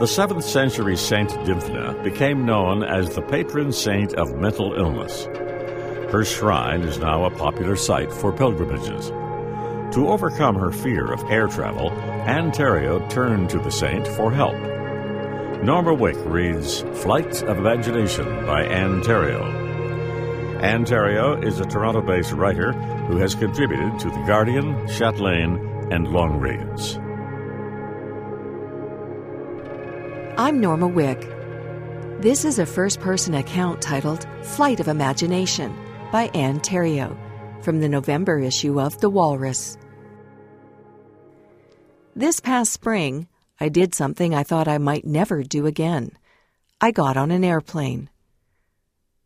The 7th century Saint Dymphna became known as the patron saint of mental illness. Her shrine is now a popular site for pilgrimages. To overcome her fear of air travel, Anne Theriault turned to the saint for help. Norma Wick reads Flight of Imagination by Theriault. Anne is a Toronto based writer who has contributed to The Guardian, Chatelaine, and Longreads. I'm Norma Wick. This is a first person account titled Flight of Imagination by Anne Theriault from the November issue of The Walrus. This past spring, I did something I thought I might never do again. I got on an airplane.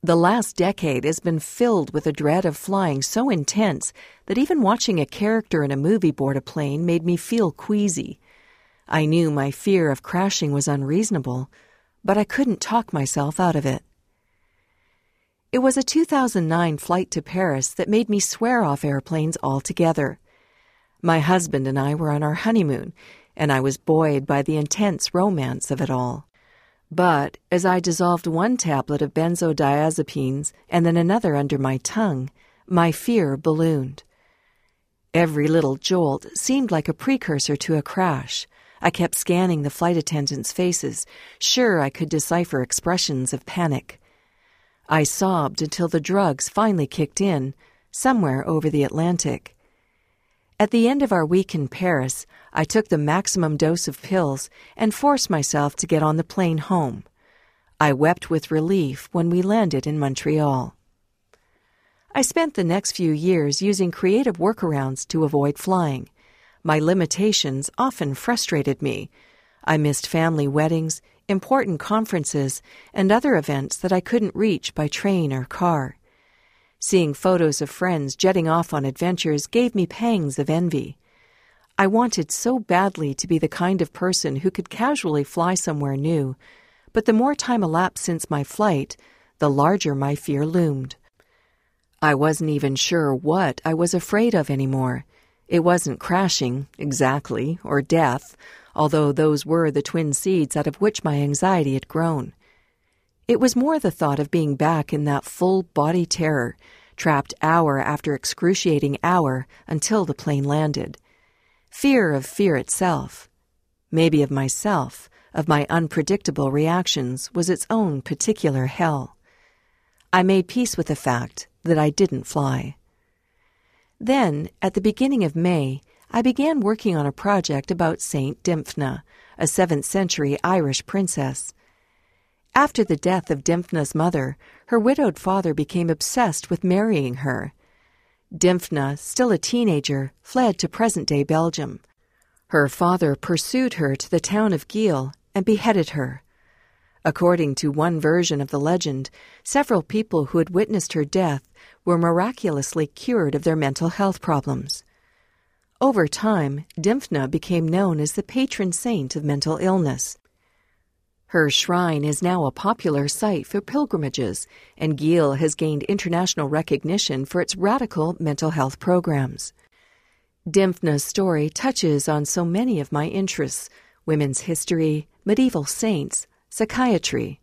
The last decade has been filled with a dread of flying so intense that even watching a character in a movie board a plane made me feel queasy. I knew my fear of crashing was unreasonable, but I couldn't talk myself out of it. It was a 2009 flight to Paris that made me swear off airplanes altogether. My husband and I were on our honeymoon, and I was buoyed by the intense romance of it all. But as I dissolved one tablet of benzodiazepines and then another under my tongue, my fear ballooned. Every little jolt seemed like a precursor to a crash. I kept scanning the flight attendants' faces, sure I could decipher expressions of panic. I sobbed until the drugs finally kicked in, somewhere over the Atlantic. At the end of our week in Paris, I took the maximum dose of pills and forced myself to get on the plane home. I wept with relief when we landed in Montreal. I spent the next few years using creative workarounds to avoid flying. My limitations often frustrated me. I missed family weddings, important conferences, and other events that I couldn't reach by train or car. Seeing photos of friends jetting off on adventures gave me pangs of envy. I wanted so badly to be the kind of person who could casually fly somewhere new, but the more time elapsed since my flight, the larger my fear loomed. I wasn't even sure what I was afraid of anymore. It wasn't crashing, exactly, or death, although those were the twin seeds out of which my anxiety had grown. It was more the thought of being back in that full body terror, trapped hour after excruciating hour until the plane landed. Fear of fear itself, maybe of myself, of my unpredictable reactions, was its own particular hell. I made peace with the fact that I didn't fly. Then, at the beginning of May, I began working on a project about Saint Dymphna, a 7th century Irish princess. After the death of Dymphna's mother, her widowed father became obsessed with marrying her. Dymphna, still a teenager, fled to present day Belgium. Her father pursued her to the town of Geel and beheaded her. According to one version of the legend, several people who had witnessed her death were miraculously cured of their mental health problems. Over time, Dymphna became known as the patron saint of mental illness. Her shrine is now a popular site for pilgrimages, and Geel has gained international recognition for its radical mental health programs. Dymphna's story touches on so many of my interests women's history, medieval saints, psychiatry.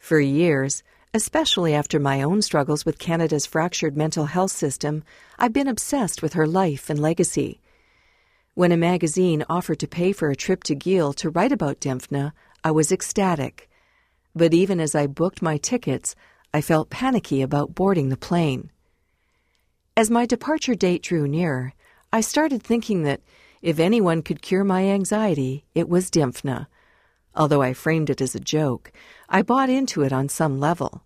For years, especially after my own struggles with Canada's fractured mental health system, I've been obsessed with her life and legacy. When a magazine offered to pay for a trip to Geel to write about Dymphna, I was ecstatic. But even as I booked my tickets, I felt panicky about boarding the plane. As my departure date drew nearer, I started thinking that if anyone could cure my anxiety, it was Dymphna. Although I framed it as a joke, I bought into it on some level.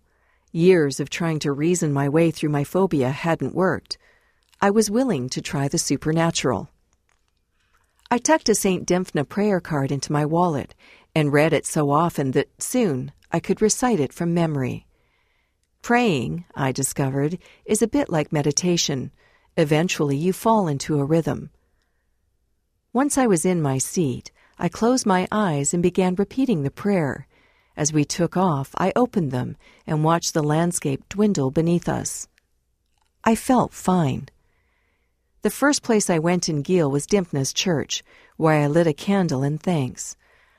Years of trying to reason my way through my phobia hadn't worked. I was willing to try the supernatural. I tucked a St. Dymphna prayer card into my wallet and read it so often that soon I could recite it from memory. Praying, I discovered, is a bit like meditation. Eventually, you fall into a rhythm. Once I was in my seat, I closed my eyes and began repeating the prayer. As we took off, I opened them and watched the landscape dwindle beneath us. I felt fine. The first place I went in Geel was Dymphna's church, where I lit a candle in thanks.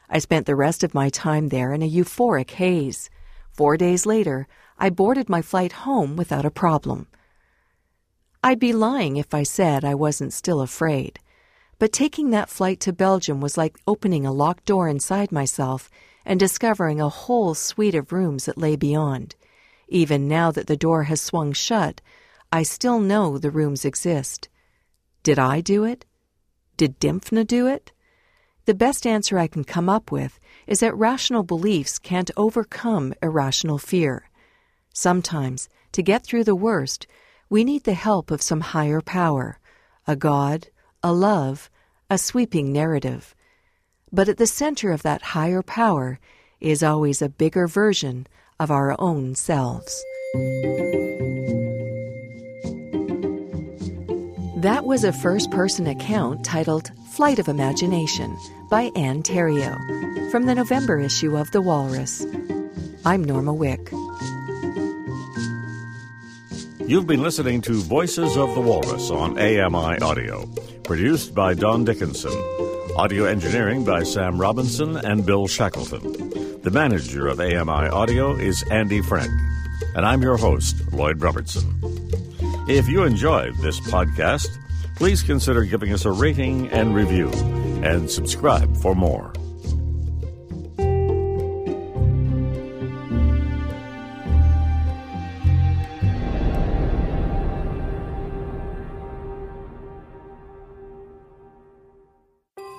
I spent the rest of my time there in a euphoric haze. Four days later, I boarded my flight home without a problem. I'd be lying if I said I wasn't still afraid. But taking that flight to Belgium was like opening a locked door inside myself and discovering a whole suite of rooms that lay beyond. Even now that the door has swung shut, I still know the rooms exist. Did I do it? Did Dymphna do it? The best answer I can come up with is that rational beliefs can't overcome irrational fear. Sometimes, to get through the worst, we need the help of some higher power, a God, a love, a sweeping narrative. But at the center of that higher power is always a bigger version of our own selves. That was a first person account titled Flight of Imagination by Anne Theriault from the November issue of The Walrus. I'm Norma Wick. You've been listening to Voices of the Walrus on AMI Audio, produced by Don Dickinson. Audio engineering by Sam Robinson and Bill Shackleton. The manager of AMI Audio is Andy Frank. And I'm your host, Lloyd Robertson. If you enjoyed this podcast, please consider giving us a rating and review, and subscribe for more.